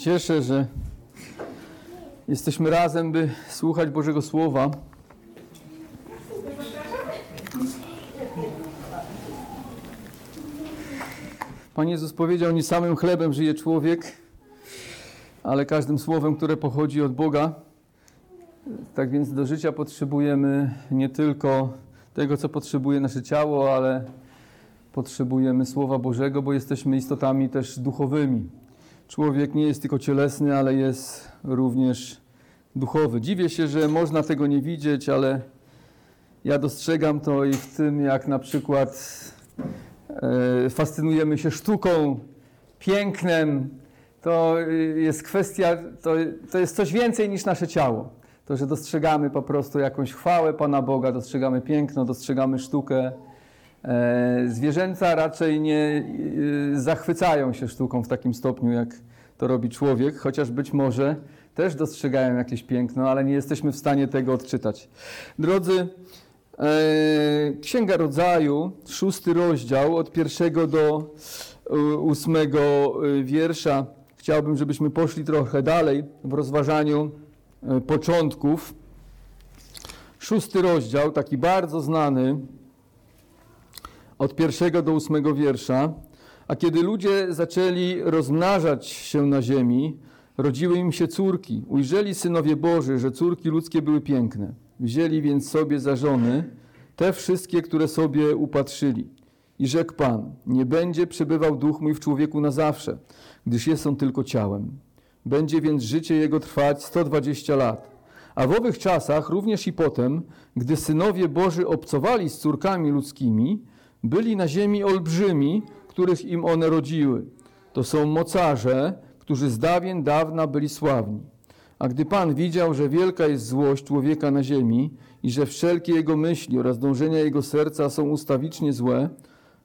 cieszę, że jesteśmy razem, by słuchać Bożego Słowa. Pan Jezus powiedział, nie samym chlebem żyje człowiek, ale każdym słowem, które pochodzi od Boga. Tak więc do życia potrzebujemy nie tylko tego, co potrzebuje nasze ciało, ale potrzebujemy Słowa Bożego, bo jesteśmy istotami też duchowymi. Człowiek nie jest tylko cielesny, ale jest również duchowy. Dziwię się, że można tego nie widzieć, ale ja dostrzegam to i w tym, jak na przykład e, fascynujemy się sztuką, pięknem. To jest kwestia, to, to jest coś więcej niż nasze ciało. To, że dostrzegamy po prostu jakąś chwałę Pana Boga, dostrzegamy piękno, dostrzegamy sztukę. E, zwierzęta raczej nie e, zachwycają się sztuką w takim stopniu, jak to robi człowiek, chociaż być może też dostrzegają jakieś piękno, ale nie jesteśmy w stanie tego odczytać. Drodzy, e, Księga Rodzaju, szósty rozdział, od pierwszego do ósmego wiersza. Chciałbym, żebyśmy poszli trochę dalej w rozważaniu początków. Szósty rozdział, taki bardzo znany, od pierwszego do ósmego wiersza. A kiedy ludzie zaczęli rozmnażać się na ziemi, rodziły im się córki. Ujrzeli synowie Boży, że córki ludzkie były piękne. Wzięli więc sobie za żony te wszystkie, które sobie upatrzyli. I rzekł Pan, nie będzie przebywał duch mój w człowieku na zawsze, gdyż jest on tylko ciałem. Będzie więc życie jego trwać 120 lat. A w owych czasach, również i potem, gdy synowie Boży obcowali z córkami ludzkimi, byli na ziemi olbrzymi, których im one rodziły. To są mocarze, którzy z dawien dawna byli sławni. A gdy Pan widział, że wielka jest złość człowieka na ziemi i że wszelkie jego myśli oraz dążenia jego serca są ustawicznie złe,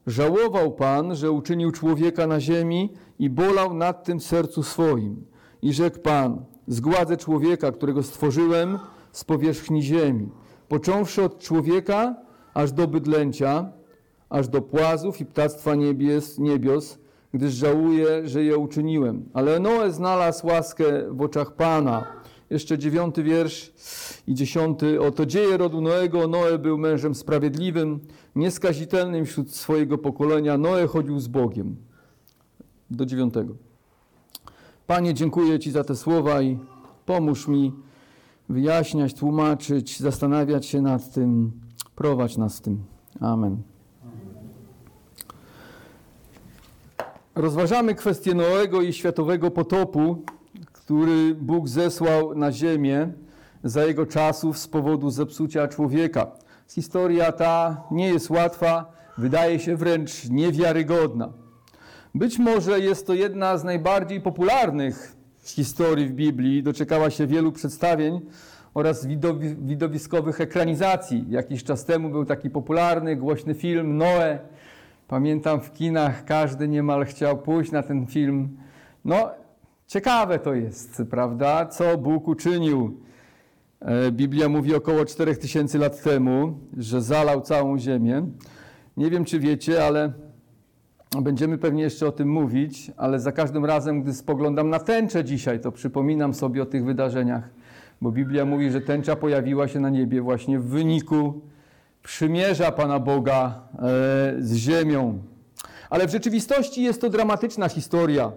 żałował Pan, że uczynił człowieka na ziemi i bolał nad tym sercu swoim. I rzekł Pan, zgładzę człowieka, którego stworzyłem z powierzchni ziemi, począwszy od człowieka aż do bydlęcia, aż do płazów i ptactwa niebies, niebios, gdyż żałuję, że je uczyniłem. Ale Noe znalazł łaskę w oczach Pana. Jeszcze dziewiąty wiersz i dziesiąty. Oto dzieje rodu Noego. Noe był mężem sprawiedliwym, nieskazitelnym wśród swojego pokolenia. Noe chodził z Bogiem. Do dziewiątego. Panie, dziękuję Ci za te słowa i pomóż mi wyjaśniać, tłumaczyć, zastanawiać się nad tym. Prowadź nas w tym. Amen. Rozważamy kwestię Noego i światowego potopu, który Bóg zesłał na ziemię za jego czasów z powodu zepsucia człowieka. Historia ta nie jest łatwa, wydaje się wręcz niewiarygodna. Być może jest to jedna z najbardziej popularnych historii w Biblii, doczekała się wielu przedstawień oraz widowiskowych ekranizacji. Jakiś czas temu był taki popularny, głośny film Noe, Pamiętam w kinach każdy niemal chciał pójść na ten film. No, ciekawe to jest, prawda? Co Bóg uczynił. E, Biblia mówi około 4000 lat temu, że zalał całą ziemię. Nie wiem, czy wiecie, ale będziemy pewnie jeszcze o tym mówić, ale za każdym razem, gdy spoglądam na tęczę dzisiaj, to przypominam sobie o tych wydarzeniach, bo Biblia mówi, że tęcza pojawiła się na niebie właśnie w wyniku przymierza Pana Boga e, z ziemią. Ale w rzeczywistości jest to dramatyczna historia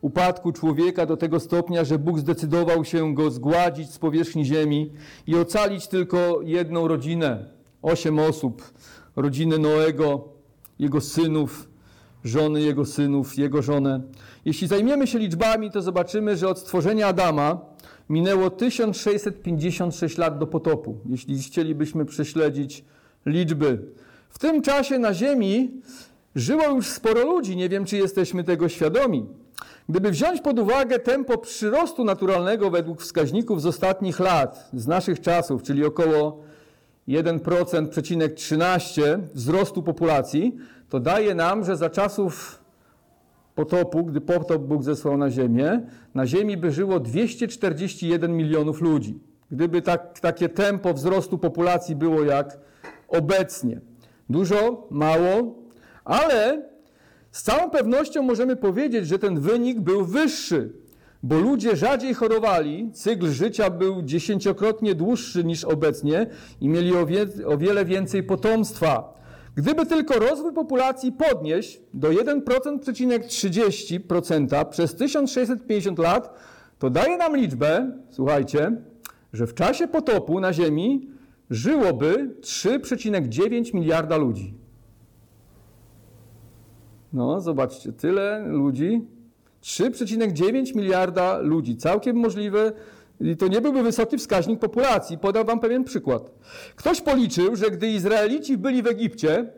upadku człowieka do tego stopnia, że Bóg zdecydował się go zgładzić z powierzchni ziemi i ocalić tylko jedną rodzinę, osiem osób, rodzinę Noego, jego synów, żony jego synów, jego żonę. Jeśli zajmiemy się liczbami, to zobaczymy, że od stworzenia Adama minęło 1656 lat do potopu. Jeśli chcielibyśmy prześledzić liczby. W tym czasie na Ziemi żyło już sporo ludzi, nie wiem czy jesteśmy tego świadomi. Gdyby wziąć pod uwagę tempo przyrostu naturalnego według wskaźników z ostatnich lat, z naszych czasów, czyli około 1,13 wzrostu populacji, to daje nam, że za czasów potopu, gdy potop Bóg zesłał na ziemię, na ziemi by żyło 241 milionów ludzi. Gdyby tak, takie tempo wzrostu populacji było jak obecnie. Dużo, mało, ale z całą pewnością możemy powiedzieć, że ten wynik był wyższy, bo ludzie rzadziej chorowali, cykl życia był dziesięciokrotnie dłuższy niż obecnie i mieli o, wie, o wiele więcej potomstwa. Gdyby tylko rozwój populacji podnieść do 1,30% przez 1650 lat, to daje nam liczbę, słuchajcie, że w czasie potopu na Ziemi żyłoby 3,9 miliarda ludzi. No, zobaczcie, tyle ludzi. 3,9 miliarda ludzi. Całkiem możliwe, i to nie byłby wysoki wskaźnik populacji. Podam wam pewien przykład. Ktoś policzył, że gdy Izraelici byli w Egipcie,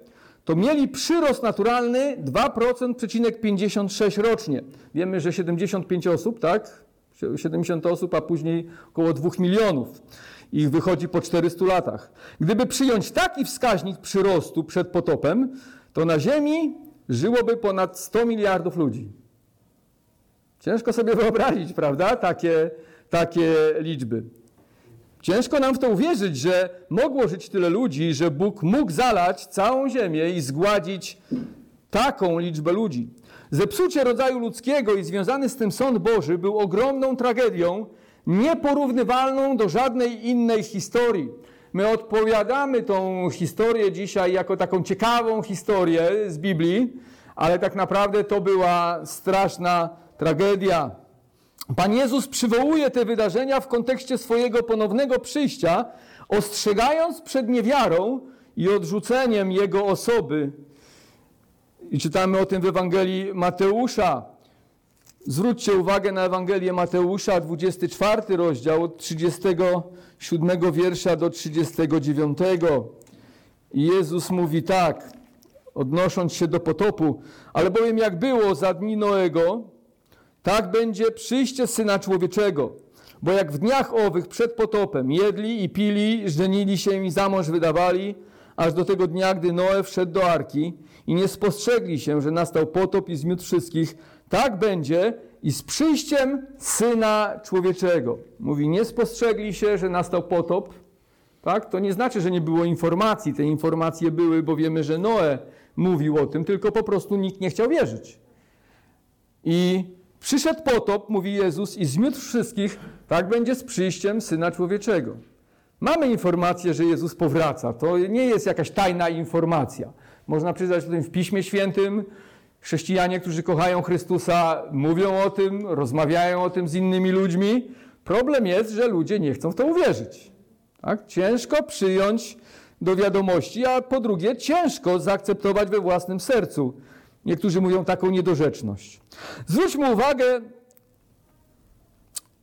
to mieli przyrost naturalny 2,56 rocznie. Wiemy, że 75 osób, tak? 70 osób, a później około 2 milionów. Ich wychodzi po 400 latach. Gdyby przyjąć taki wskaźnik przyrostu przed potopem, to na Ziemi żyłoby ponad 100 miliardów ludzi. Ciężko sobie wyobrazić, prawda? Takie, takie liczby. Ciężko nam w to uwierzyć, że mogło żyć tyle ludzi, że Bóg mógł zalać całą ziemię i zgładzić taką liczbę ludzi. Zepsucie rodzaju ludzkiego i związany z tym sąd Boży był ogromną tragedią, nieporównywalną do żadnej innej historii. My odpowiadamy tą historię dzisiaj jako taką ciekawą historię z Biblii, ale tak naprawdę to była straszna tragedia. Pan Jezus przywołuje te wydarzenia w kontekście swojego ponownego przyjścia, ostrzegając przed niewiarą i odrzuceniem Jego osoby. I czytamy o tym w Ewangelii Mateusza. Zwróćcie uwagę na Ewangelię Mateusza, 24 rozdział, od 37 wiersza do 39. I Jezus mówi tak, odnosząc się do potopu, ale bowiem jak było za dni Noego, tak będzie przyjście Syna Człowieczego. Bo jak w dniach owych przed potopem jedli i pili, żenili się i za mąż wydawali, aż do tego dnia, gdy Noe wszedł do arki i nie spostrzegli się, że nastał potop i zmiótł wszystkich, tak będzie i z przyjściem Syna Człowieczego. Mówi, nie spostrzegli się, że nastał potop, tak? To nie znaczy, że nie było informacji. Te informacje były, bo wiemy, że Noe mówił o tym, tylko po prostu nikt nie chciał wierzyć. I Przyszedł potop, mówi Jezus, i zmiótł wszystkich, tak będzie z przyjściem Syna Człowieczego. Mamy informację, że Jezus powraca. To nie jest jakaś tajna informacja. Można przyznać o tym w Piśmie Świętym. Chrześcijanie, którzy kochają Chrystusa, mówią o tym, rozmawiają o tym z innymi ludźmi. Problem jest, że ludzie nie chcą w to uwierzyć. Tak? Ciężko przyjąć do wiadomości, a po drugie, ciężko zaakceptować we własnym sercu Niektórzy mówią taką niedorzeczność. Zwróćmy uwagę,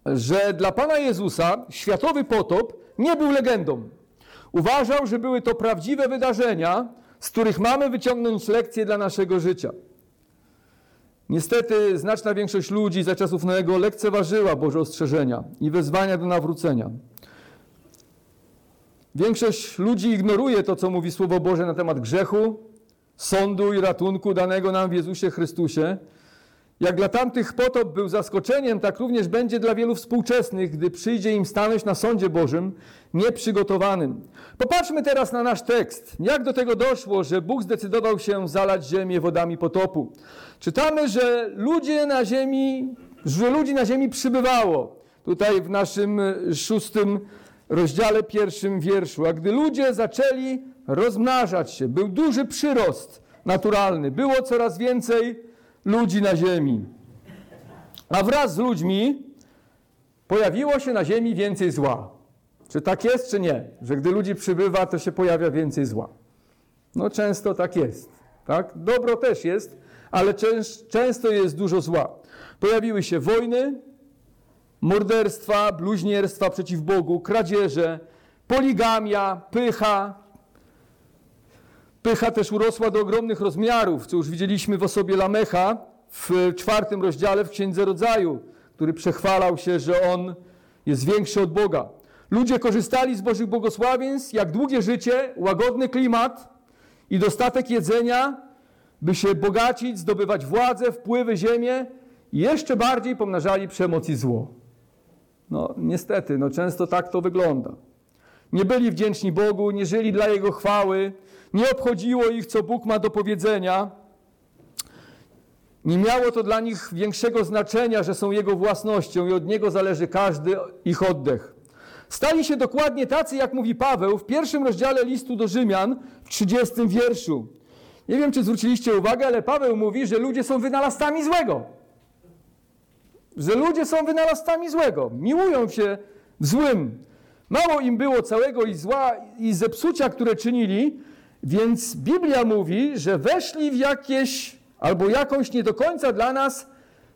że dla Pana Jezusa światowy potop nie był legendą. Uważał, że były to prawdziwe wydarzenia, z których mamy wyciągnąć lekcje dla naszego życia. Niestety znaczna większość ludzi za czasów Noego lekceważyła Boże ostrzeżenia i wezwania do nawrócenia. Większość ludzi ignoruje to, co mówi Słowo Boże na temat grzechu, sądu i ratunku danego nam w Jezusie Chrystusie. Jak dla tamtych potop był zaskoczeniem, tak również będzie dla wielu współczesnych, gdy przyjdzie im stanąć na sądzie Bożym nieprzygotowanym. Popatrzmy teraz na nasz tekst. Jak do tego doszło, że Bóg zdecydował się zalać ziemię wodami potopu? Czytamy, że ludzie na ziemi, że ludzi na ziemi przybywało. Tutaj w naszym szóstym rozdziale, pierwszym wierszu. A gdy ludzie zaczęli rozmnażać się, był duży przyrost naturalny, było coraz więcej ludzi na ziemi. A wraz z ludźmi pojawiło się na ziemi więcej zła. Czy tak jest, czy nie? Że gdy ludzi przybywa, to się pojawia więcej zła. No często tak jest. Tak? Dobro też jest, ale często jest dużo zła. Pojawiły się wojny, morderstwa, bluźnierstwa przeciw Bogu, kradzieże, poligamia, pycha, Pycha też urosła do ogromnych rozmiarów, co już widzieliśmy w osobie Lamecha w czwartym rozdziale w Księdze Rodzaju, który przechwalał się, że on jest większy od Boga. Ludzie korzystali z Bożych błogosławieństw, jak długie życie, łagodny klimat i dostatek jedzenia, by się bogacić, zdobywać władzę, wpływy, ziemię i jeszcze bardziej pomnażali przemoc i zło. No niestety, no często tak to wygląda. Nie byli wdzięczni Bogu, nie żyli dla Jego chwały, nie obchodziło ich, co Bóg ma do powiedzenia. Nie miało to dla nich większego znaczenia, że są Jego własnością i od Niego zależy każdy ich oddech. Stali się dokładnie tacy, jak mówi Paweł w pierwszym rozdziale listu do Rzymian w 30 wierszu. Nie wiem, czy zwróciliście uwagę, ale Paweł mówi, że ludzie są wynalazcami złego. Że ludzie są wynalazcami złego. Miłują się w złym. Mało im było całego i zła i zepsucia, które czynili, więc Biblia mówi, że weszli w jakieś albo jakąś nie do końca dla nas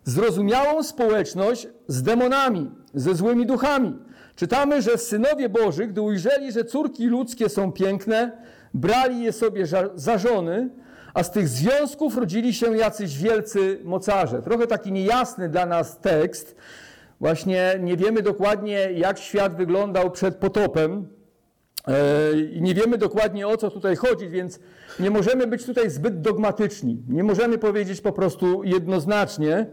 zrozumiałą społeczność z demonami, ze złymi duchami. Czytamy, że synowie Boży, gdy ujrzeli, że córki ludzkie są piękne, brali je sobie za żony, a z tych związków rodzili się jacyś wielcy mocarze. Trochę taki niejasny dla nas tekst. Właśnie nie wiemy dokładnie, jak świat wyglądał przed potopem. E, nie wiemy dokładnie o co tutaj chodzi, więc nie możemy być tutaj zbyt dogmatyczni. Nie możemy powiedzieć po prostu jednoznacznie.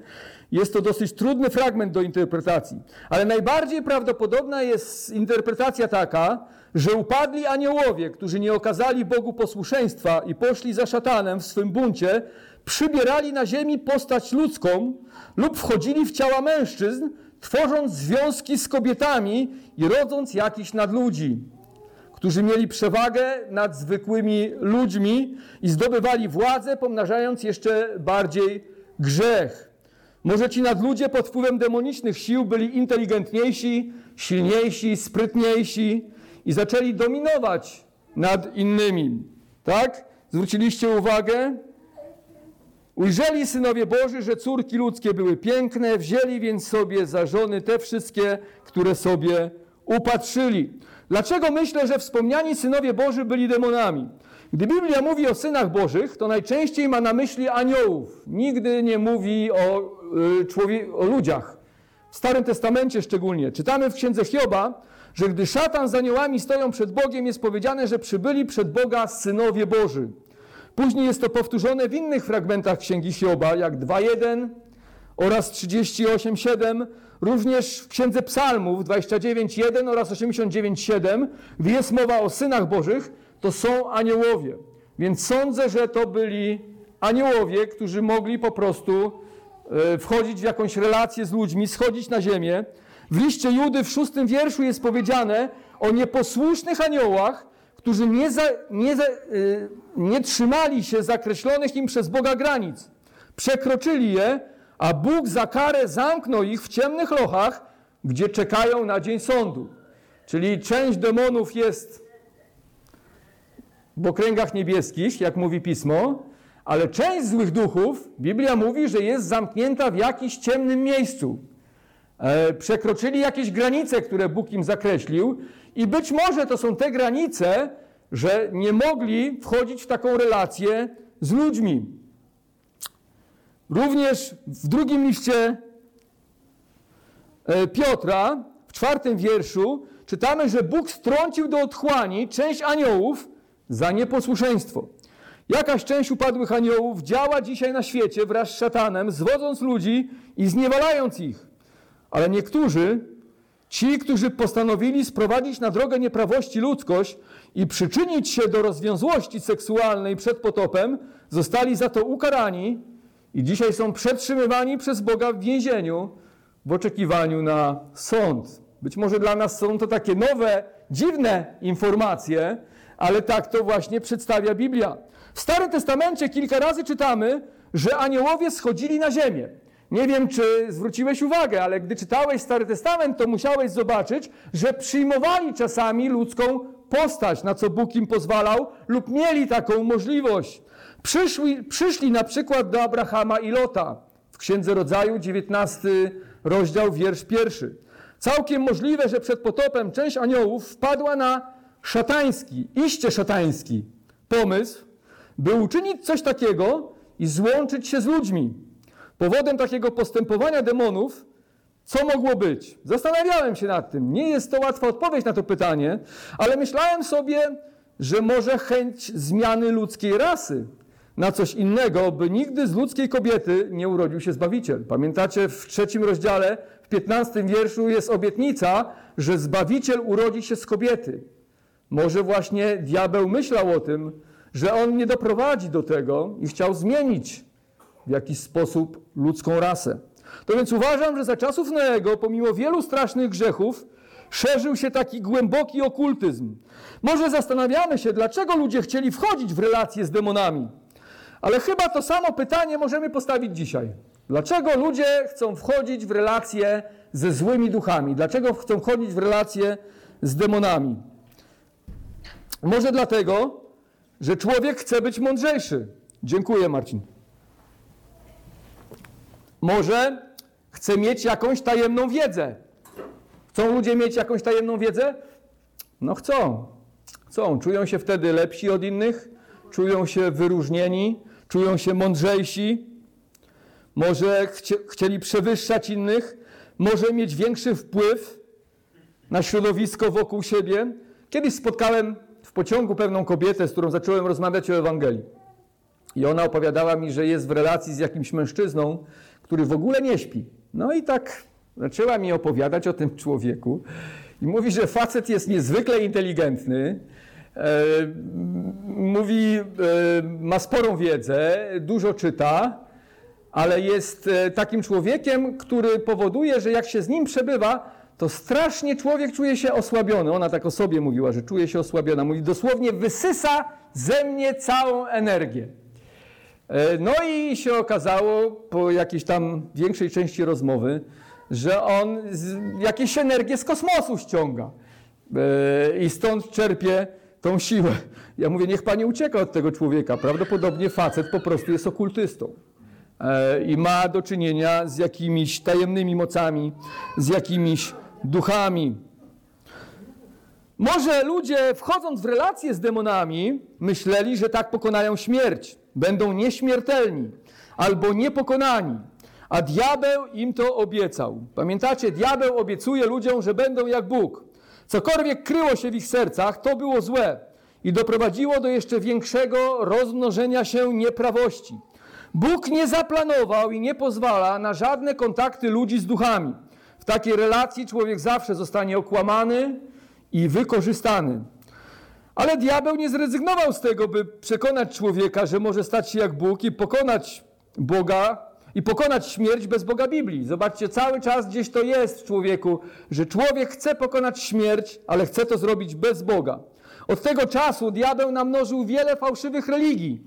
Jest to dosyć trudny fragment do interpretacji. Ale najbardziej prawdopodobna jest interpretacja taka, że upadli aniołowie, którzy nie okazali Bogu posłuszeństwa i poszli za szatanem w swym buncie, przybierali na ziemi postać ludzką lub wchodzili w ciała mężczyzn, tworząc związki z kobietami i rodząc jakichś nadludzi którzy mieli przewagę nad zwykłymi ludźmi i zdobywali władzę, pomnażając jeszcze bardziej grzech. Może ci nadludzie pod wpływem demonicznych sił byli inteligentniejsi, silniejsi, sprytniejsi i zaczęli dominować nad innymi. Tak? Zwróciliście uwagę? Ujrzeli synowie Boży, że córki ludzkie były piękne, wzięli więc sobie za żony te wszystkie, które sobie upatrzyli. Dlaczego myślę, że wspomniani synowie Boży byli demonami? Gdy Biblia mówi o synach Bożych, to najczęściej ma na myśli aniołów. Nigdy nie mówi o, y, o ludziach. W Starym Testamencie szczególnie. Czytamy w księdze Hioba, że gdy szatan z aniołami stoją przed Bogiem, jest powiedziane, że przybyli przed Boga synowie Boży. Później jest to powtórzone w innych fragmentach księgi Hioba, jak 2.1 oraz 38.7, również w księdze Psalmów 29.1 oraz 89.7, gdy jest mowa o synach Bożych, to są aniołowie. Więc sądzę, że to byli aniołowie, którzy mogli po prostu e, wchodzić w jakąś relację z ludźmi, schodzić na ziemię. W liście Judy w szóstym wierszu jest powiedziane o nieposłusznych aniołach, którzy nie, za, nie, za, yy, nie trzymali się zakreślonych im przez Boga granic. Przekroczyli je, a Bóg za karę zamknął ich w ciemnych lochach, gdzie czekają na dzień sądu. Czyli część demonów jest w okręgach niebieskich, jak mówi pismo, ale część złych duchów, Biblia mówi, że jest zamknięta w jakimś ciemnym miejscu. E, przekroczyli jakieś granice, które Bóg im zakreślił, i być może to są te granice, że nie mogli wchodzić w taką relację z ludźmi. Również w drugim liście e, Piotra, w czwartym wierszu, czytamy, że Bóg strącił do otchłani część aniołów za nieposłuszeństwo. Jakaś część upadłych aniołów działa dzisiaj na świecie wraz z szatanem, zwodząc ludzi i zniewalając ich. Ale niektórzy, ci, którzy postanowili sprowadzić na drogę nieprawości ludzkość i przyczynić się do rozwiązłości seksualnej przed potopem, zostali za to ukarani i dzisiaj są przetrzymywani przez Boga w więzieniu w oczekiwaniu na sąd. Być może dla nas są to takie nowe, dziwne informacje, ale tak to właśnie przedstawia Biblia. W Starym Testamencie kilka razy czytamy, że aniołowie schodzili na ziemię. Nie wiem, czy zwróciłeś uwagę, ale gdy czytałeś Stary Testament, to musiałeś zobaczyć, że przyjmowali czasami ludzką postać, na co Bóg im pozwalał, lub mieli taką możliwość. Przyszli, przyszli na przykład do Abrahama i Lota w Księdze Rodzaju, 19 rozdział, wiersz pierwszy. Całkiem możliwe, że przed potopem część aniołów wpadła na szatański, iście szatański pomysł, by uczynić coś takiego i złączyć się z ludźmi. Powodem takiego postępowania demonów, co mogło być? Zastanawiałem się nad tym. Nie jest to łatwa odpowiedź na to pytanie, ale myślałem sobie, że może chęć zmiany ludzkiej rasy na coś innego, by nigdy z ludzkiej kobiety nie urodził się Zbawiciel. Pamiętacie, w trzecim rozdziale, w piętnastym wierszu jest obietnica, że Zbawiciel urodzi się z kobiety. Może właśnie diabeł myślał o tym, że on nie doprowadzi do tego i chciał zmienić w jakiś sposób ludzką rasę. To więc uważam, że za czasów Noego, pomimo wielu strasznych grzechów, szerzył się taki głęboki okultyzm. Może zastanawiamy się, dlaczego ludzie chcieli wchodzić w relacje z demonami. Ale chyba to samo pytanie możemy postawić dzisiaj. Dlaczego ludzie chcą wchodzić w relacje ze złymi duchami? Dlaczego chcą wchodzić w relacje z demonami? Może dlatego, że człowiek chce być mądrzejszy. Dziękuję, Marcin. Może chce mieć jakąś tajemną wiedzę. Chcą ludzie mieć jakąś tajemną wiedzę? No chcą. Chcą. Czują się wtedy lepsi od innych, czują się wyróżnieni, czują się mądrzejsi. Może chcie, chcieli przewyższać innych, może mieć większy wpływ na środowisko wokół siebie. Kiedyś spotkałem w pociągu pewną kobietę, z którą zacząłem rozmawiać o Ewangelii. I ona opowiadała mi, że jest w relacji z jakimś mężczyzną, który w ogóle nie śpi. No i tak zaczęła mi opowiadać o tym człowieku. I mówi, że facet jest niezwykle inteligentny, mówi, e, ma sporą wiedzę, dużo czyta, ale jest e, takim człowiekiem, który powoduje, że jak się z nim przebywa, to strasznie człowiek czuje się osłabiony. Ona tak o sobie mówiła, że czuje się osłabiona. Mówi, dosłownie wysysa ze mnie całą energię. E, no i się okazało po jakiejś tam większej części rozmowy, że on jakieś energię z kosmosu ściąga e, i stąd czerpie tą siłę. Ja mówię, niech pani ucieka od tego człowieka. Prawdopodobnie facet po prostu jest okultystą e, i ma do czynienia z jakimiś tajemnymi mocami, z jakimiś duchami. Może ludzie wchodząc w relacje z demonami myśleli, że tak pokonają śmierć będą nieśmiertelni albo niepokonani. A diabeł im to obiecał. Pamiętacie, diabeł obiecuje ludziom, że będą jak Bóg. Cokolwiek kryło się w ich sercach, to było złe i doprowadziło do jeszcze większego rozmnożenia się nieprawości. Bóg nie zaplanował i nie pozwala na żadne kontakty ludzi z duchami. W takiej relacji człowiek zawsze zostanie okłamany i wykorzystany. Ale diabeł nie zrezygnował z tego, by przekonać człowieka, że może stać się jak Bóg i pokonać Boga i pokonać śmierć bez Boga Biblii. Zobaczcie, cały czas gdzieś to jest w człowieku, że człowiek chce pokonać śmierć, ale chce to zrobić bez Boga. Od tego czasu diabeł namnożył wiele fałszywych religii,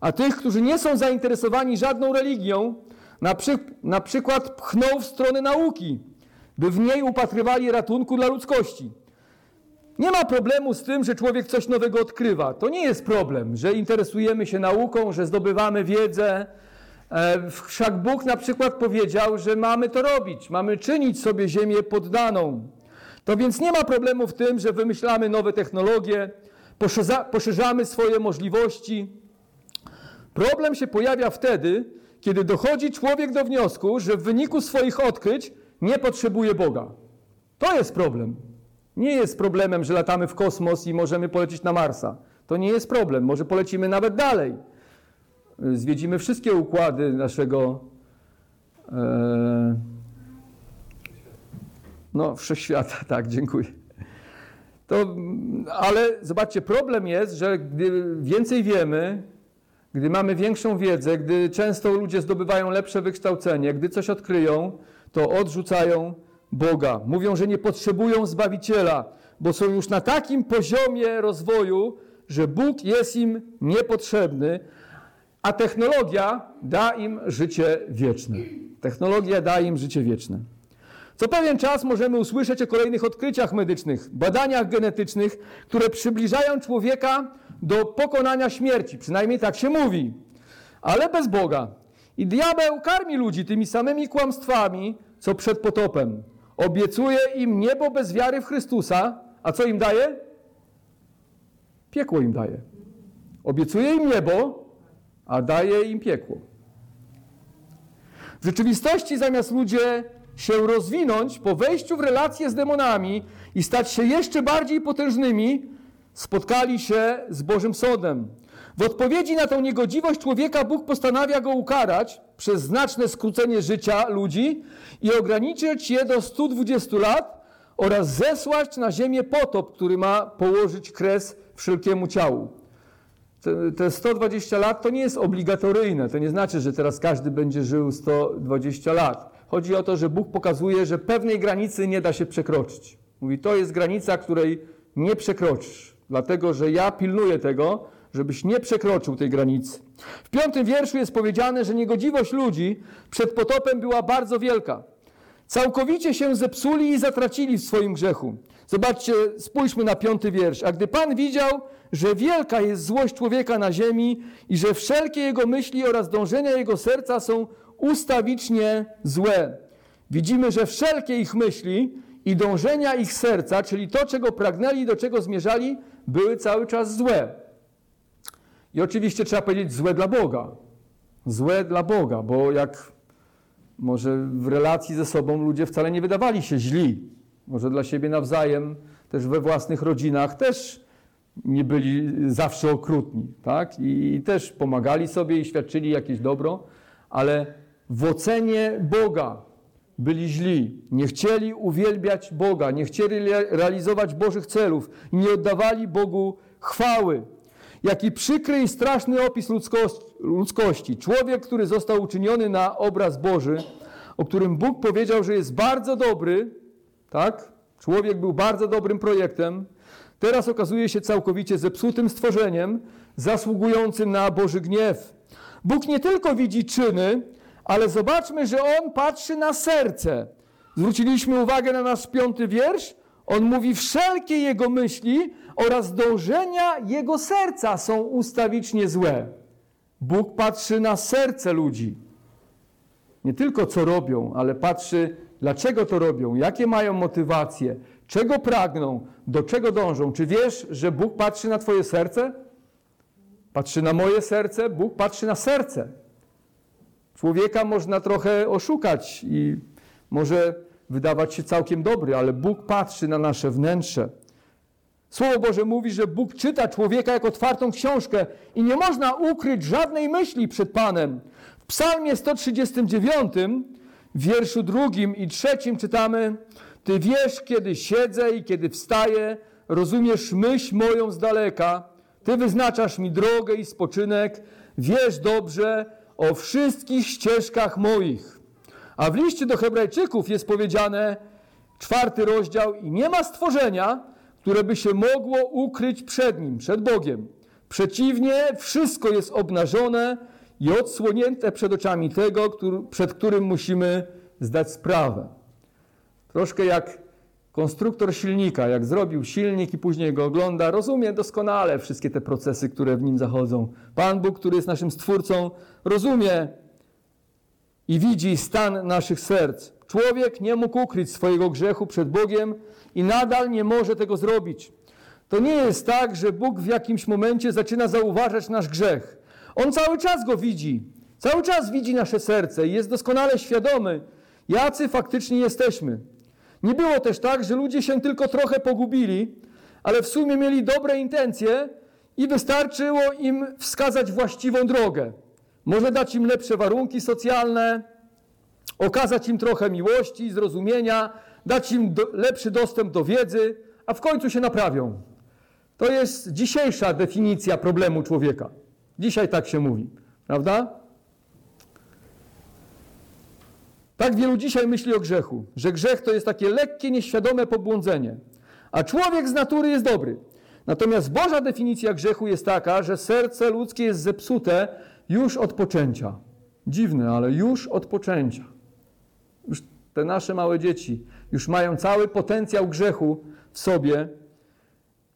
a tych, którzy nie są zainteresowani żadną religią, na, przy, na przykład pchnął w stronę nauki, by w niej upatrywali ratunku dla ludzkości. Nie ma problemu z tym, że człowiek coś nowego odkrywa. To nie jest problem, że interesujemy się nauką, że zdobywamy wiedzę. E, wszak Bóg na przykład powiedział, że mamy to robić, mamy czynić sobie ziemię poddaną. To więc nie ma problemu w tym, że wymyślamy nowe technologie, poszerzamy swoje możliwości. Problem się pojawia wtedy, kiedy dochodzi człowiek do wniosku, że w wyniku swoich odkryć nie potrzebuje Boga. To jest problem. Nie jest problemem, że latamy w kosmos i możemy polecieć na Marsa. To nie jest problem. Może polecimy nawet dalej. Zwiedzimy wszystkie układy naszego e, no, wszechświata. Tak, dziękuję. To, ale zobaczcie, problem jest, że gdy więcej wiemy, gdy mamy większą wiedzę, gdy często ludzie zdobywają lepsze wykształcenie, gdy coś odkryją, to odrzucają Boga. Mówią, że nie potrzebują Zbawiciela, bo są już na takim poziomie rozwoju, że Bóg jest im niepotrzebny, a technologia da im życie wieczne. Technologia da im życie wieczne. Co pewien czas możemy usłyszeć o kolejnych odkryciach medycznych, badaniach genetycznych, które przybliżają człowieka do pokonania śmierci. Przynajmniej tak się mówi. Ale bez Boga. I diabeł karmi ludzi tymi samymi kłamstwami, co przed potopem. Obiecuje im niebo bez wiary w Chrystusa, a co im daje? Piekło im daje. Obiecuje im niebo, a daje im piekło. W rzeczywistości zamiast ludzie się rozwinąć po wejściu w relacje z demonami i stać się jeszcze bardziej potężnymi, spotkali się z Bożym Sądem. W odpowiedzi na tę niegodziwość człowieka Bóg postanawia go ukarać przez znaczne skrócenie życia ludzi i ograniczyć je do 120 lat oraz zesłać na ziemię potop, który ma położyć kres wszelkiemu ciału. Te, te 120 lat to nie jest obligatoryjne. To nie znaczy, że teraz każdy będzie żył 120 lat. Chodzi o to, że Bóg pokazuje, że pewnej granicy nie da się przekroczyć. Mówi, to jest granica, której nie przekroczysz. Dlatego, że ja pilnuję tego, żebyś nie przekroczył tej granicy. W piątym wierszu jest powiedziane, że niegodziwość ludzi przed potopem była bardzo wielka. Całkowicie się zepsuli i zatracili w swoim grzechu. Zobaczcie, spójrzmy na piąty wiersz. A gdy Pan widział, że wielka jest złość człowieka na ziemi i że wszelkie jego myśli oraz dążenia jego serca są ustawicznie złe. Widzimy, że wszelkie ich myśli i dążenia ich serca, czyli to, czego pragnęli, do czego zmierzali, były cały czas złe. I oczywiście trzeba powiedzieć złe dla Boga. Złe dla Boga, bo jak może w relacji ze sobą ludzie wcale nie wydawali się źli. Może dla siebie nawzajem, też we własnych rodzinach też nie byli zawsze okrutni, tak? I, i też pomagali sobie i świadczyli jakieś dobro, ale w ocenie Boga byli źli, nie chcieli uwielbiać Boga, nie chcieli realizować Bożych celów nie oddawali Bogu chwały. Jaki przykry i straszny opis ludzkości. Człowiek, który został uczyniony na obraz Boży, o którym Bóg powiedział, że jest bardzo dobry, tak? Człowiek był bardzo dobrym projektem, teraz okazuje się całkowicie zepsutym stworzeniem, zasługującym na Boży gniew. Bóg nie tylko widzi czyny, ale zobaczmy, że On patrzy na serce. Zwróciliśmy uwagę na nasz piąty wiersz? On mówi, wszelkie Jego myśli oraz dążenia Jego serca są ustawicznie złe. Bóg patrzy na serce ludzi. Nie tylko co robią, ale patrzy, dlaczego to robią, jakie mają motywacje, czego pragną, do czego dążą. Czy wiesz, że Bóg patrzy na Twoje serce? Patrzy na moje serce, Bóg patrzy na serce. Człowieka można trochę oszukać i może wydawać się całkiem dobry, ale Bóg patrzy na nasze wnętrze. Słowo Boże mówi, że Bóg czyta człowieka jak otwartą książkę i nie można ukryć żadnej myśli przed Panem. W Psalmie 139, w wierszu drugim i trzecim czytamy: Ty wiesz, kiedy siedzę i kiedy wstaję, rozumiesz myśl moją z daleka. Ty wyznaczasz mi drogę i spoczynek, wiesz dobrze o wszystkich ścieżkach moich. A w liście do Hebrajczyków jest powiedziane, czwarty rozdział, i nie ma stworzenia, które by się mogło ukryć przed nim, przed Bogiem. Przeciwnie, wszystko jest obnażone i odsłonięte przed oczami tego, który, przed którym musimy zdać sprawę. Troszkę jak konstruktor silnika, jak zrobił silnik i później go ogląda, rozumie doskonale wszystkie te procesy, które w nim zachodzą. Pan Bóg, który jest naszym stwórcą, rozumie i widzi stan naszych serc. Człowiek nie mógł ukryć swojego grzechu przed Bogiem i nadal nie może tego zrobić. To nie jest tak, że Bóg w jakimś momencie zaczyna zauważać nasz grzech. On cały czas go widzi. Cały czas widzi nasze serce i jest doskonale świadomy, jacy faktycznie jesteśmy. Nie było też tak, że ludzie się tylko trochę pogubili, ale w sumie mieli dobre intencje i wystarczyło im wskazać właściwą drogę. Może dać im lepsze warunki socjalne, okazać im trochę miłości, zrozumienia, dać im do, lepszy dostęp do wiedzy, a w końcu się naprawią. To jest dzisiejsza definicja problemu człowieka. Dzisiaj tak się mówi, prawda? Tak wielu dzisiaj myśli o grzechu, że grzech to jest takie lekkie, nieświadome pobłądzenie, a człowiek z natury jest dobry. Natomiast Boża definicja grzechu jest taka, że serce ludzkie jest zepsute już od poczęcia. Dziwne, ale już od poczęcia. Już te nasze małe dzieci już mają cały potencjał grzechu w sobie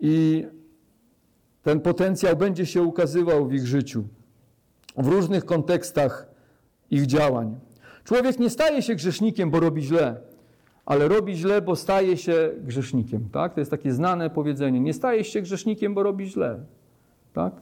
i ten potencjał będzie się ukazywał w ich życiu, w różnych kontekstach ich działań. Człowiek nie staje się grzesznikiem, bo robi źle, ale robi źle, bo staje się grzesznikiem. Tak? To jest takie znane powiedzenie. Nie stajesz się grzesznikiem, bo robi źle. Tak?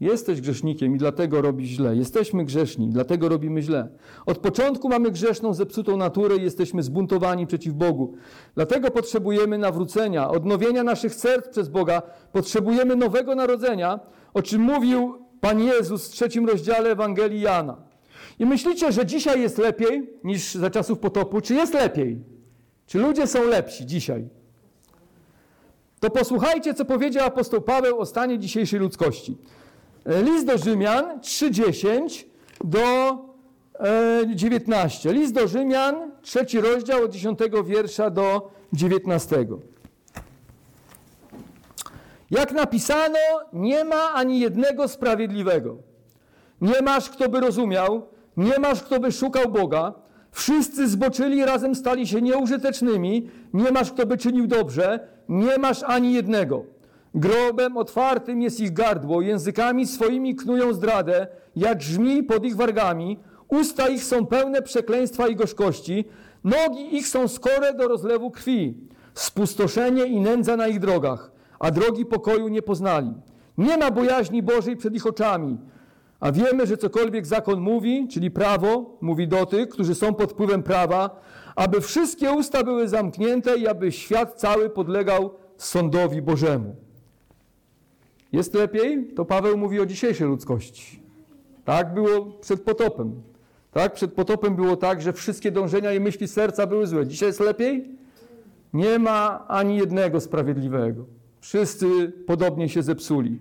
Jesteś grzesznikiem i dlatego robisz źle. Jesteśmy grzeszni, dlatego robimy źle. Od początku mamy grzeszną, zepsutą naturę i jesteśmy zbuntowani przeciw Bogu. Dlatego potrzebujemy nawrócenia, odnowienia naszych serc przez Boga. Potrzebujemy nowego narodzenia, o czym mówił Pan Jezus w trzecim rozdziale Ewangelii Jana. I myślicie, że dzisiaj jest lepiej niż za czasów potopu? Czy jest lepiej? Czy ludzie są lepsi dzisiaj? to posłuchajcie, co powiedział apostoł Paweł o stanie dzisiejszej ludzkości. E, List do Rzymian 3:10 do e, 19. List do Rzymian, trzeci rozdział od 10 wiersza do 19. Jak napisano, nie ma ani jednego sprawiedliwego. Nie masz, kto by rozumiał, nie masz, kto by szukał Boga. Wszyscy zboczyli, razem stali się nieużytecznymi. Nie masz, kto by czynił dobrze. Nie masz ani jednego. Grobem otwartym jest ich gardło, językami swoimi knują zdradę, jak żmi pod ich wargami. Usta ich są pełne przekleństwa i gorzkości. Nogi ich są skore do rozlewu krwi. Spustoszenie i nędza na ich drogach, a drogi pokoju nie poznali. Nie ma bojaźni Bożej przed ich oczami. A wiemy, że cokolwiek zakon mówi, czyli prawo, mówi do tych, którzy są pod wpływem prawa, aby wszystkie usta były zamknięte i aby świat cały podlegał sądowi Bożemu. Jest lepiej? To Paweł mówi o dzisiejszej ludzkości. Tak było przed potopem. Tak, przed potopem było tak, że wszystkie dążenia i myśli serca były złe. Dzisiaj jest lepiej? Nie ma ani jednego sprawiedliwego. Wszyscy podobnie się zepsuli.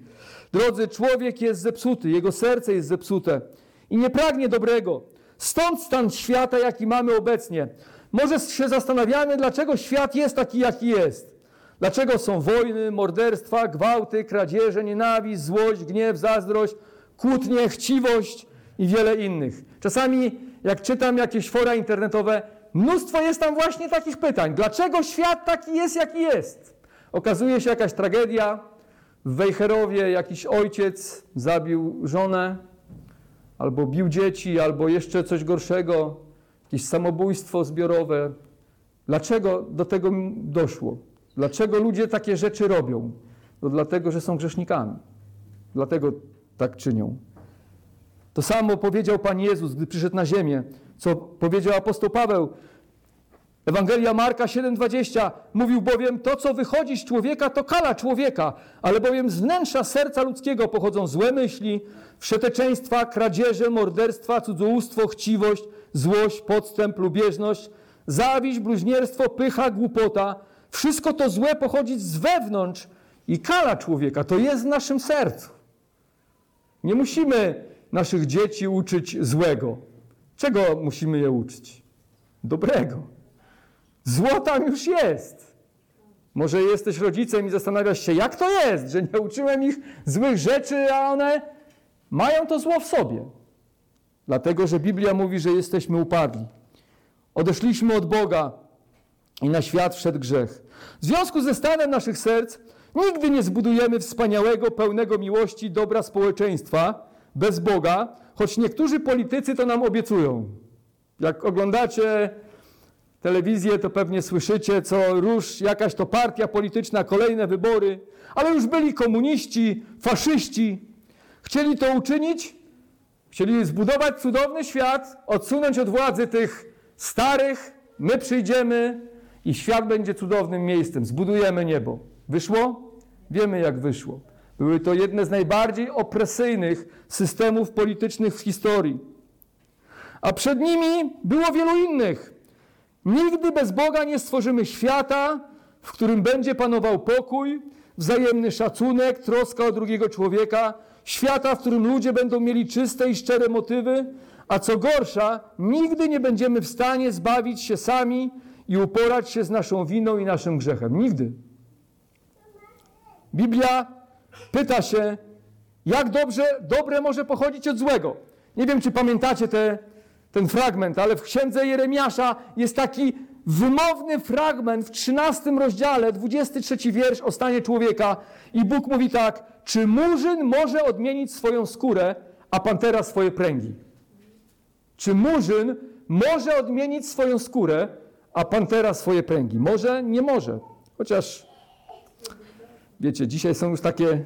Drodzy, człowiek jest zepsuty, jego serce jest zepsute i nie pragnie dobrego. Stąd stan świata, jaki mamy obecnie. Może się zastanawiamy, dlaczego świat jest taki, jaki jest. Dlaczego są wojny, morderstwa, gwałty, kradzieże, nienawiść, złość, gniew, zazdrość, kłótnie, chciwość i wiele innych. Czasami, jak czytam jakieś fora internetowe, mnóstwo jest tam właśnie takich pytań. Dlaczego świat taki jest, jaki jest? Okazuje się jakaś tragedia, w Wejherowie jakiś ojciec zabił żonę, albo bił dzieci, albo jeszcze coś gorszego, jakieś samobójstwo zbiorowe. Dlaczego do tego doszło? Dlaczego ludzie takie rzeczy robią? To dlatego, że są grzesznikami. Dlatego tak czynią. To samo powiedział Pan Jezus, gdy przyszedł na ziemię, co powiedział apostoł Paweł. Ewangelia Marka 7:20 mówił bowiem, to co wychodzi z człowieka, to kala człowieka, ale bowiem z wnętrza serca ludzkiego pochodzą złe myśli, wszeteczeństwa, kradzieże, morderstwa, cudzołóstwo, chciwość, złość, podstęp, lubieżność, zawiść, bluźnierstwo, pycha, głupota. Wszystko to złe pochodzi z wewnątrz i kala człowieka, to jest w naszym sercu. Nie musimy naszych dzieci uczyć złego. Czego musimy je uczyć? Dobrego. Zło tam już jest. Może jesteś rodzicem i zastanawiasz się, jak to jest, że nie uczyłem ich złych rzeczy, a one mają to zło w sobie. Dlatego, że Biblia mówi, że jesteśmy upadli. Odeszliśmy od Boga i na świat wszedł grzech. W związku ze stanem naszych serc nigdy nie zbudujemy wspaniałego, pełnego miłości dobra społeczeństwa bez Boga, choć niektórzy politycy to nam obiecują. Jak oglądacie telewizję, to pewnie słyszycie, co róż jakaś to partia polityczna, kolejne wybory, ale już byli komuniści, faszyści. Chcieli to uczynić, chcieli zbudować cudowny świat, odsunąć od władzy tych starych, my przyjdziemy i świat będzie cudownym miejscem, zbudujemy niebo. Wyszło? Wiemy jak wyszło. Były to jedne z najbardziej opresyjnych systemów politycznych w historii. A przed nimi było wielu innych. Nigdy bez Boga nie stworzymy świata, w którym będzie panował pokój, wzajemny szacunek, troska o drugiego człowieka, świata, w którym ludzie będą mieli czyste i szczere motywy, a co gorsza, nigdy nie będziemy w stanie zbawić się sami i uporać się z naszą winą i naszym grzechem. Nigdy. Biblia pyta się, jak dobrze, dobre może pochodzić od złego. Nie wiem, czy pamiętacie te ten fragment, ale w księdze Jeremiasza jest taki wymowny fragment w 13 rozdziale, 23 wiersz o stanie człowieka i Bóg mówi tak, czy murzyn może odmienić swoją skórę, a pantera swoje pręgi? Czy murzyn może odmienić swoją skórę, a pantera swoje pręgi? Może? Nie może. Chociaż, wiecie, dzisiaj są już takie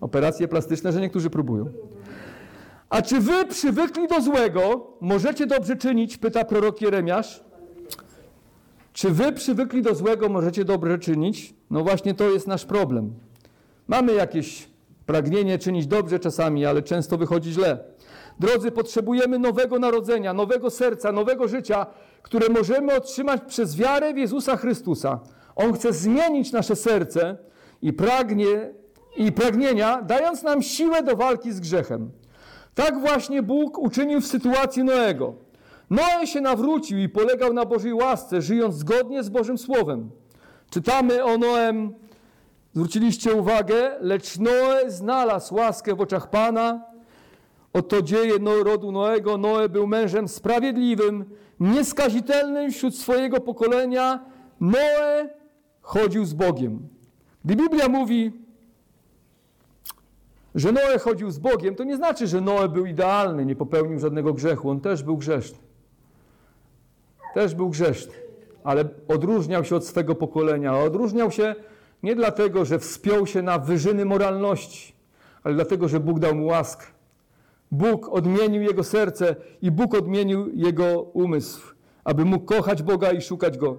operacje plastyczne, że niektórzy próbują. A czy wy przywykli do złego, możecie dobrze czynić? Pyta prorok Jeremiasz. Czy wy przywykli do złego, możecie dobrze czynić? No właśnie to jest nasz problem. Mamy jakieś pragnienie czynić dobrze czasami, ale często wychodzi źle. Drodzy, potrzebujemy nowego narodzenia, nowego serca, nowego życia, które możemy otrzymać przez wiarę w Jezusa Chrystusa. On chce zmienić nasze serce i pragnie i pragnienia, dając nam siłę do walki z grzechem. Tak właśnie Bóg uczynił w sytuacji Noego. Noe się nawrócił i polegał na Bożej łasce, żyjąc zgodnie z Bożym Słowem. Czytamy o Noem, zwróciliście uwagę, lecz Noe znalazł łaskę w oczach Pana. Oto dzieje rodu Noego. Noe był mężem sprawiedliwym, nieskazitelnym wśród swojego pokolenia. Noe chodził z Bogiem. Gdy Biblia mówi, że Noe chodził z Bogiem, to nie znaczy, że Noe był idealny, nie popełnił żadnego grzechu. On też był grzeszny. Też był grzeszny, ale odróżniał się od swego pokolenia. Odróżniał się nie dlatego, że wspiął się na wyżyny moralności, ale dlatego, że Bóg dał mu łaskę. Bóg odmienił jego serce i Bóg odmienił jego umysł, aby mógł kochać Boga i szukać Go.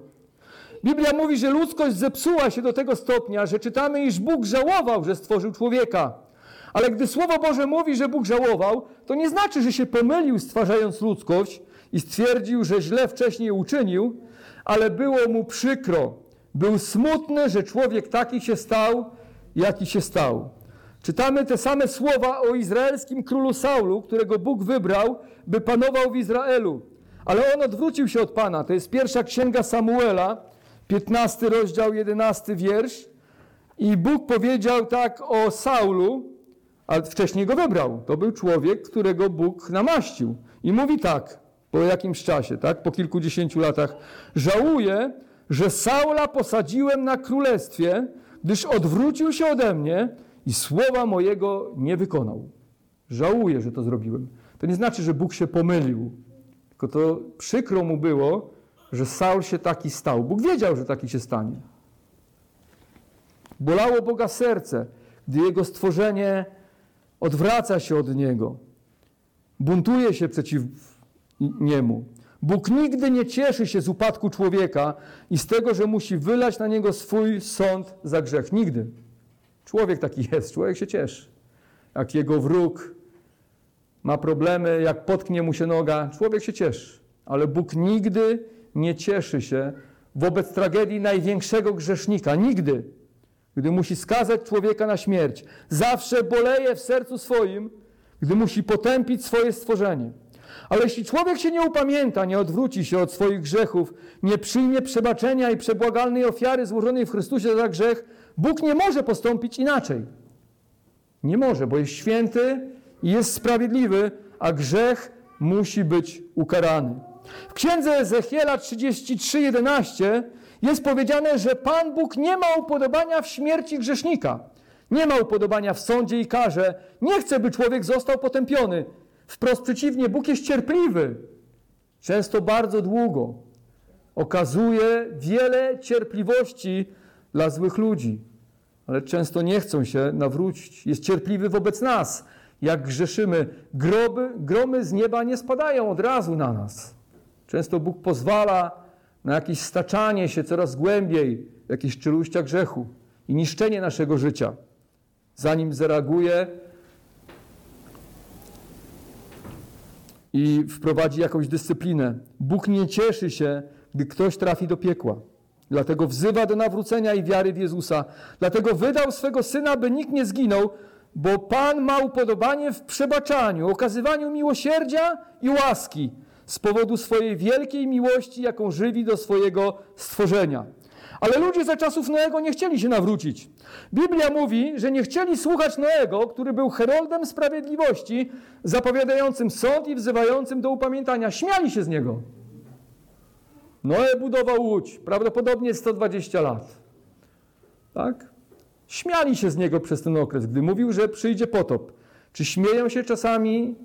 Biblia mówi, że ludzkość zepsuła się do tego stopnia, że czytamy, iż Bóg żałował, że stworzył człowieka. Ale gdy Słowo Boże mówi, że Bóg żałował, to nie znaczy, że się pomylił stwarzając ludzkość i stwierdził, że źle wcześniej uczynił, ale było mu przykro. Był smutny, że człowiek taki się stał, jaki się stał. Czytamy te same słowa o izraelskim królu Saulu, którego Bóg wybrał, by panował w Izraelu. Ale on odwrócił się od Pana. To jest pierwsza księga Samuela, 15 rozdział, 11 wiersz. I Bóg powiedział tak o Saulu, ale wcześniej go wybrał. To był człowiek, którego Bóg namaścił. I mówi tak, po jakimś czasie, tak, po kilkudziesięciu latach, żałuję, że Saula posadziłem na królestwie, gdyż odwrócił się ode mnie i słowa mojego nie wykonał. Żałuję, że to zrobiłem. To nie znaczy, że Bóg się pomylił, tylko to przykro mu było, że Saul się taki stał. Bóg wiedział, że taki się stanie. Bolało Boga serce, gdy jego stworzenie odwraca się od niego, buntuje się przeciw niemu. Bóg nigdy nie cieszy się z upadku człowieka i z tego, że musi wylać na niego swój sąd za grzech. Nigdy. Człowiek taki jest, człowiek się cieszy. Jak jego wróg ma problemy, jak potknie mu się noga, człowiek się cieszy. Ale Bóg nigdy nie cieszy się wobec tragedii największego grzesznika. Nigdy. Gdy musi skazać człowieka na śmierć. Zawsze boleje w sercu swoim, gdy musi potępić swoje stworzenie. Ale jeśli człowiek się nie upamięta, nie odwróci się od swoich grzechów, nie przyjmie przebaczenia i przebłagalnej ofiary złożonej w Chrystusie za grzech, Bóg nie może postąpić inaczej. Nie może, bo jest święty i jest sprawiedliwy, a grzech musi być ukarany. W księdze Ezechiela 33:11 jest powiedziane, że Pan Bóg nie ma upodobania w śmierci grzesznika. Nie ma upodobania w sądzie i karze. Nie chce, by człowiek został potępiony. Wprost przeciwnie, Bóg jest cierpliwy, często bardzo długo. Okazuje wiele cierpliwości dla złych ludzi, ale często nie chcą się nawrócić. Jest cierpliwy wobec nas, jak grzeszymy. Groby, gromy z nieba nie spadają od razu na nas. Często Bóg pozwala na jakieś staczanie się coraz głębiej w jakichś czeluściach grzechu i niszczenie naszego życia, zanim zareaguje i wprowadzi jakąś dyscyplinę. Bóg nie cieszy się, gdy ktoś trafi do piekła. Dlatego wzywa do nawrócenia i wiary w Jezusa. Dlatego wydał swego Syna, by nikt nie zginął, bo Pan ma upodobanie w przebaczaniu, okazywaniu miłosierdzia i łaski z powodu swojej wielkiej miłości, jaką żywi do swojego stworzenia. Ale ludzie za czasów Noego nie chcieli się nawrócić. Biblia mówi, że nie chcieli słuchać Noego, który był heroldem sprawiedliwości, zapowiadającym sąd i wzywającym do upamiętania. Śmiali się z niego. Noe budował łódź, prawdopodobnie 120 lat. Tak? Śmiali się z niego przez ten okres, gdy mówił, że przyjdzie potop. Czy śmieją się czasami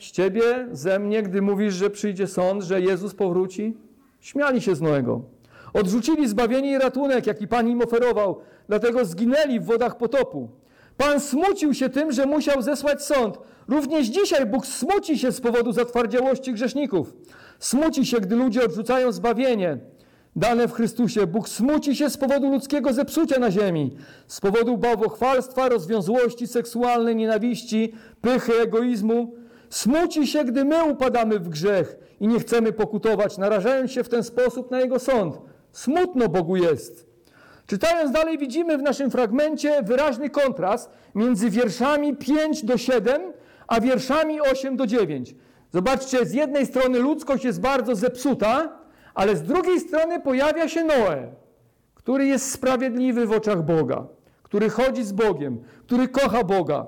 z ciebie, ze mnie, gdy mówisz, że przyjdzie sąd, że Jezus powróci? Śmiali się z Noego. Odrzucili zbawienie i ratunek, jaki Pan im oferował, dlatego zginęli w wodach potopu. Pan smucił się tym, że musiał zesłać sąd. Również dzisiaj Bóg smuci się z powodu zatwardziałości grzeszników. Smuci się, gdy ludzie odrzucają zbawienie dane w Chrystusie. Bóg smuci się z powodu ludzkiego zepsucia na ziemi, z powodu bałwochwalstwa, rozwiązłości seksualnej, nienawiści, pychy, egoizmu. Smuci się, gdy my upadamy w grzech i nie chcemy pokutować, narażając się w ten sposób na Jego sąd. Smutno Bogu jest. Czytając dalej, widzimy w naszym fragmencie wyraźny kontrast między wierszami 5 do 7, a wierszami 8 do 9. Zobaczcie, z jednej strony ludzkość jest bardzo zepsuta, ale z drugiej strony pojawia się Noe, który jest sprawiedliwy w oczach Boga, który chodzi z Bogiem, który kocha Boga.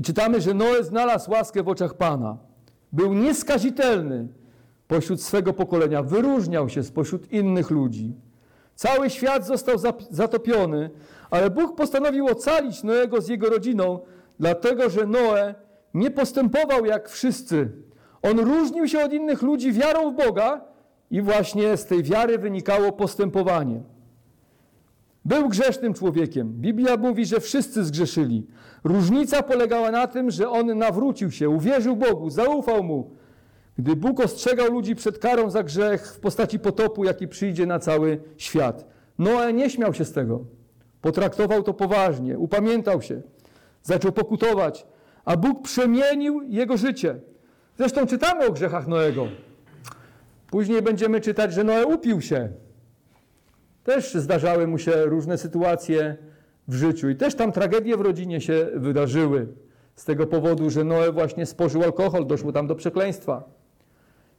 I czytamy, że Noe znalazł łaskę w oczach Pana. Był nieskazitelny pośród swego pokolenia, wyróżniał się spośród innych ludzi. Cały świat został zatopiony, ale Bóg postanowił ocalić Noego z jego rodziną, dlatego że Noe nie postępował jak wszyscy. On różnił się od innych ludzi wiarą w Boga i właśnie z tej wiary wynikało postępowanie. Był grzesznym człowiekiem. Biblia mówi, że wszyscy zgrzeszyli. Różnica polegała na tym, że on nawrócił się, uwierzył Bogu, zaufał mu. Gdy Bóg ostrzegał ludzi przed karą za grzech w postaci potopu, jaki przyjdzie na cały świat. Noe nie śmiał się z tego. Potraktował to poważnie, upamiętał się, zaczął pokutować, a Bóg przemienił jego życie. Zresztą czytamy o grzechach Noego. Później będziemy czytać, że Noe upił się. Też zdarzały mu się różne sytuacje w życiu i też tam tragedie w rodzinie się wydarzyły. Z tego powodu, że Noe właśnie spożył alkohol, doszło tam do przekleństwa.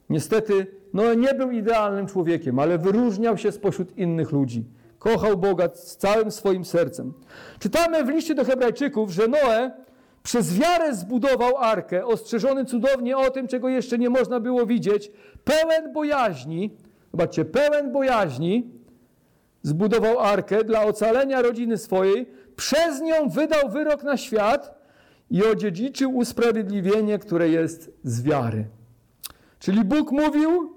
Niestety Noe nie był idealnym człowiekiem, ale wyróżniał się spośród innych ludzi. Kochał Boga z całym swoim sercem. Czytamy w liście do Hebrajczyków, że Noe przez wiarę zbudował arkę, ostrzeżony cudownie o tym, czego jeszcze nie można było widzieć, pełen bojaźni, zobaczcie, pełen bojaźni, zbudował arkę dla ocalenia rodziny swojej, przez nią wydał wyrok na świat i odziedziczył usprawiedliwienie, które jest z wiary. Czyli Bóg mówił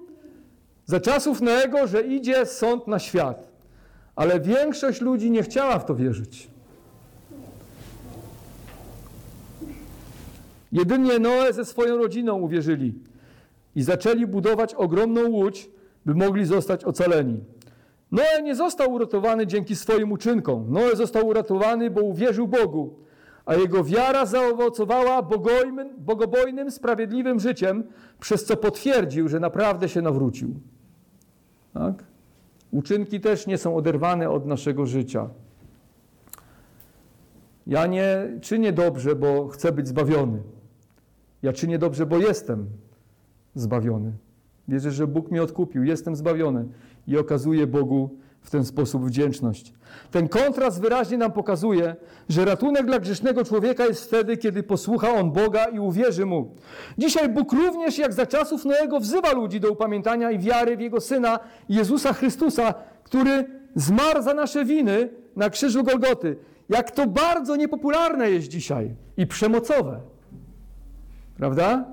za czasów Noego, że idzie sąd na świat, ale większość ludzi nie chciała w to wierzyć. Jedynie Noe ze swoją rodziną uwierzyli i zaczęli budować ogromną łódź, by mogli zostać ocaleni. Noe nie został uratowany dzięki swoim uczynkom. Noe został uratowany, bo uwierzył Bogu, a jego wiara zaowocowała bogojnym, bogobojnym, sprawiedliwym życiem, przez co potwierdził, że naprawdę się nawrócił. Tak? Uczynki też nie są oderwane od naszego życia. Ja nie czynię dobrze, bo chcę być zbawiony. Ja czynię dobrze, bo jestem zbawiony. Wierzę, że Bóg mnie odkupił, jestem zbawiony i okazuję Bogu w ten sposób wdzięczność. Ten kontrast wyraźnie nam pokazuje, że ratunek dla grzesznego człowieka jest wtedy, kiedy posłucha on Boga i uwierzy mu. Dzisiaj Bóg również, jak za czasów Noego, wzywa ludzi do upamiętania i wiary w Jego Syna, Jezusa Chrystusa, który zmarł za nasze winy na krzyżu Golgoty. Jak to bardzo niepopularne jest dzisiaj i przemocowe. Prawda?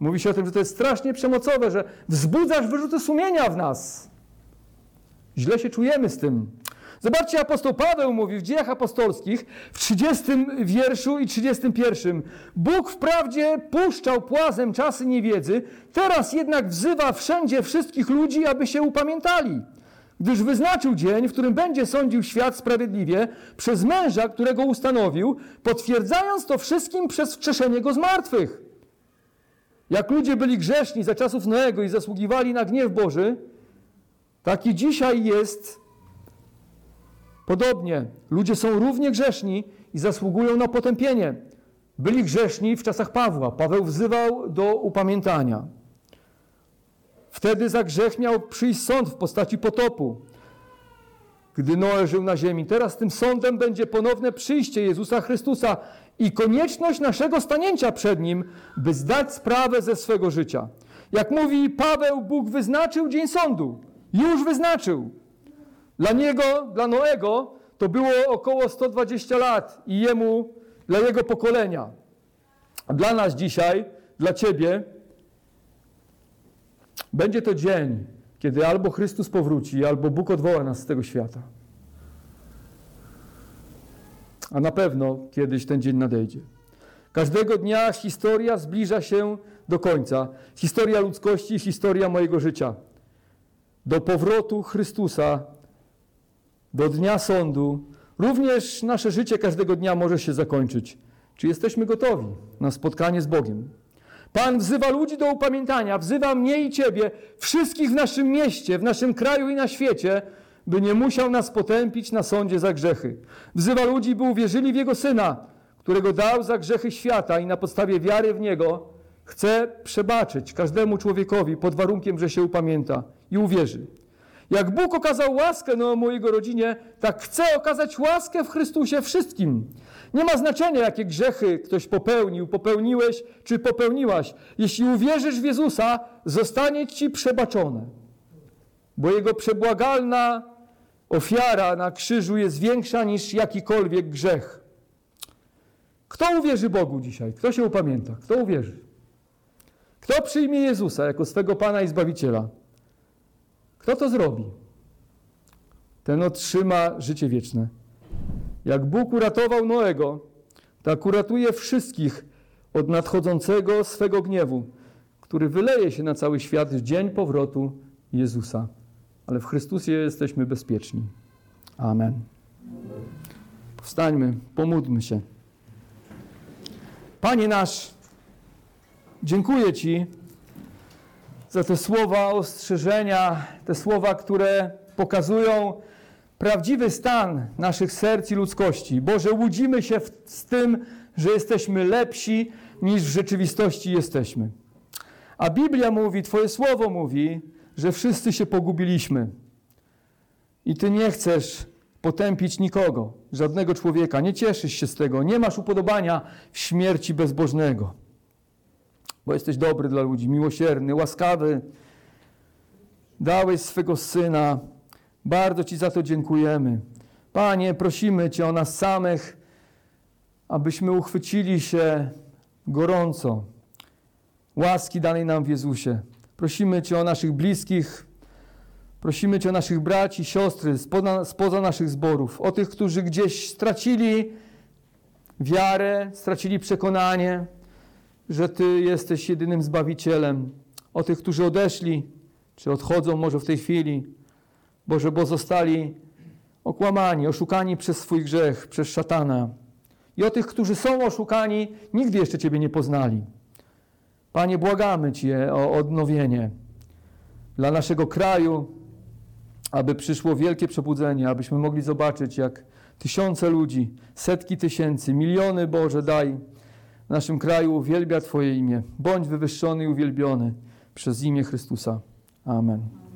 Mówi się o tym, że to jest strasznie przemocowe, że wzbudzasz wyrzuty sumienia w nas. Źle się czujemy z tym. Zobaczcie, apostoł Paweł mówi w dziejach apostolskich w 30 wierszu i 31. Bóg wprawdzie puszczał płazem czasy niewiedzy, teraz jednak wzywa wszędzie wszystkich ludzi, aby się upamiętali. Gdyż wyznaczył dzień, w którym będzie sądził świat sprawiedliwie przez męża, którego ustanowił, potwierdzając to wszystkim przez wskrzeszenie go z martwych. Jak ludzie byli grzeszni za czasów Noego i zasługiwali na gniew Boży, tak i dzisiaj jest podobnie. Ludzie są równie grzeszni i zasługują na potępienie. Byli grzeszni w czasach Pawła. Paweł wzywał do upamiętania. Wtedy za grzech miał przyjść sąd w postaci potopu, gdy Noe żył na ziemi. Teraz tym sądem będzie ponowne przyjście Jezusa Chrystusa i konieczność naszego stanięcia przed Nim, by zdać sprawę ze swego życia. Jak mówi Paweł, Bóg wyznaczył dzień sądu. Już wyznaczył. Dla niego, dla Noego, to było około 120 lat i jemu, dla jego pokolenia. Dla nas dzisiaj, dla ciebie, będzie to dzień, kiedy albo Chrystus powróci, albo Bóg odwoła nas z tego świata. A na pewno kiedyś ten dzień nadejdzie. Każdego dnia historia zbliża się do końca. Historia ludzkości, historia mojego życia. Do powrotu Chrystusa, do dnia sądu. Również nasze życie każdego dnia może się zakończyć. Czy jesteśmy gotowi na spotkanie z Bogiem? Pan wzywa ludzi do upamiętania, wzywa mnie i Ciebie, wszystkich w naszym mieście, w naszym kraju i na świecie, by nie musiał nas potępić na sądzie za grzechy. Wzywa ludzi, by uwierzyli w Jego Syna, którego dał za grzechy świata i na podstawie wiary w Niego chce przebaczyć każdemu człowiekowi pod warunkiem, że się upamięta i uwierzy. Jak Bóg okazał łaskę na mojego rodzinie, tak chce okazać łaskę w Chrystusie wszystkim. Nie ma znaczenia, jakie grzechy ktoś popełnił, popełniłeś czy popełniłaś. Jeśli uwierzysz w Jezusa, zostanie ci przebaczone. Bo Jego przebłagalna ofiara na krzyżu jest większa niż jakikolwiek grzech. Kto uwierzy Bogu dzisiaj? Kto się upamięta? Kto uwierzy? Kto przyjmie Jezusa jako swego Pana i Zbawiciela? Kto to zrobi? Ten otrzyma życie wieczne. Jak Bóg uratował Noego, tak uratuje wszystkich od nadchodzącego swego gniewu, który wyleje się na cały świat w dzień powrotu Jezusa. Ale w Chrystusie jesteśmy bezpieczni. Amen. Powstańmy, pomódlmy się. Panie nasz, dziękuję Ci za te słowa ostrzeżenia, te słowa, które pokazują prawdziwy stan naszych serc i ludzkości. Boże, łudzimy się w, z tym, że jesteśmy lepsi niż w rzeczywistości jesteśmy. A Biblia mówi, Twoje słowo mówi, że wszyscy się pogubiliśmy. I Ty nie chcesz potępić nikogo, żadnego człowieka. Nie cieszysz się z tego. Nie masz upodobania w śmierci bezbożnego. Bo jesteś dobry dla ludzi, miłosierny, łaskawy. Dałeś swego Syna. Bardzo Ci za to dziękujemy. Panie, prosimy Cię o nas samych, abyśmy uchwycili się gorąco łaski danej nam w Jezusie. Prosimy Cię o naszych bliskich, prosimy Cię o naszych braci, siostry spoza, spoza naszych zborów, o tych, którzy gdzieś stracili wiarę, stracili przekonanie, że Ty jesteś jedynym Zbawicielem, o tych, którzy odeszli, czy odchodzą może w tej chwili, Boże, bo zostali okłamani, oszukani przez swój grzech, przez szatana. I o tych, którzy są oszukani, nigdy jeszcze Ciebie nie poznali. Panie, błagamy Cię o odnowienie dla naszego kraju, aby przyszło wielkie przebudzenie, abyśmy mogli zobaczyć, jak tysiące ludzi, setki tysięcy, miliony Boże daj w naszym kraju uwielbia Twoje imię. Bądź wywyższony i uwielbiony przez imię Chrystusa. Amen.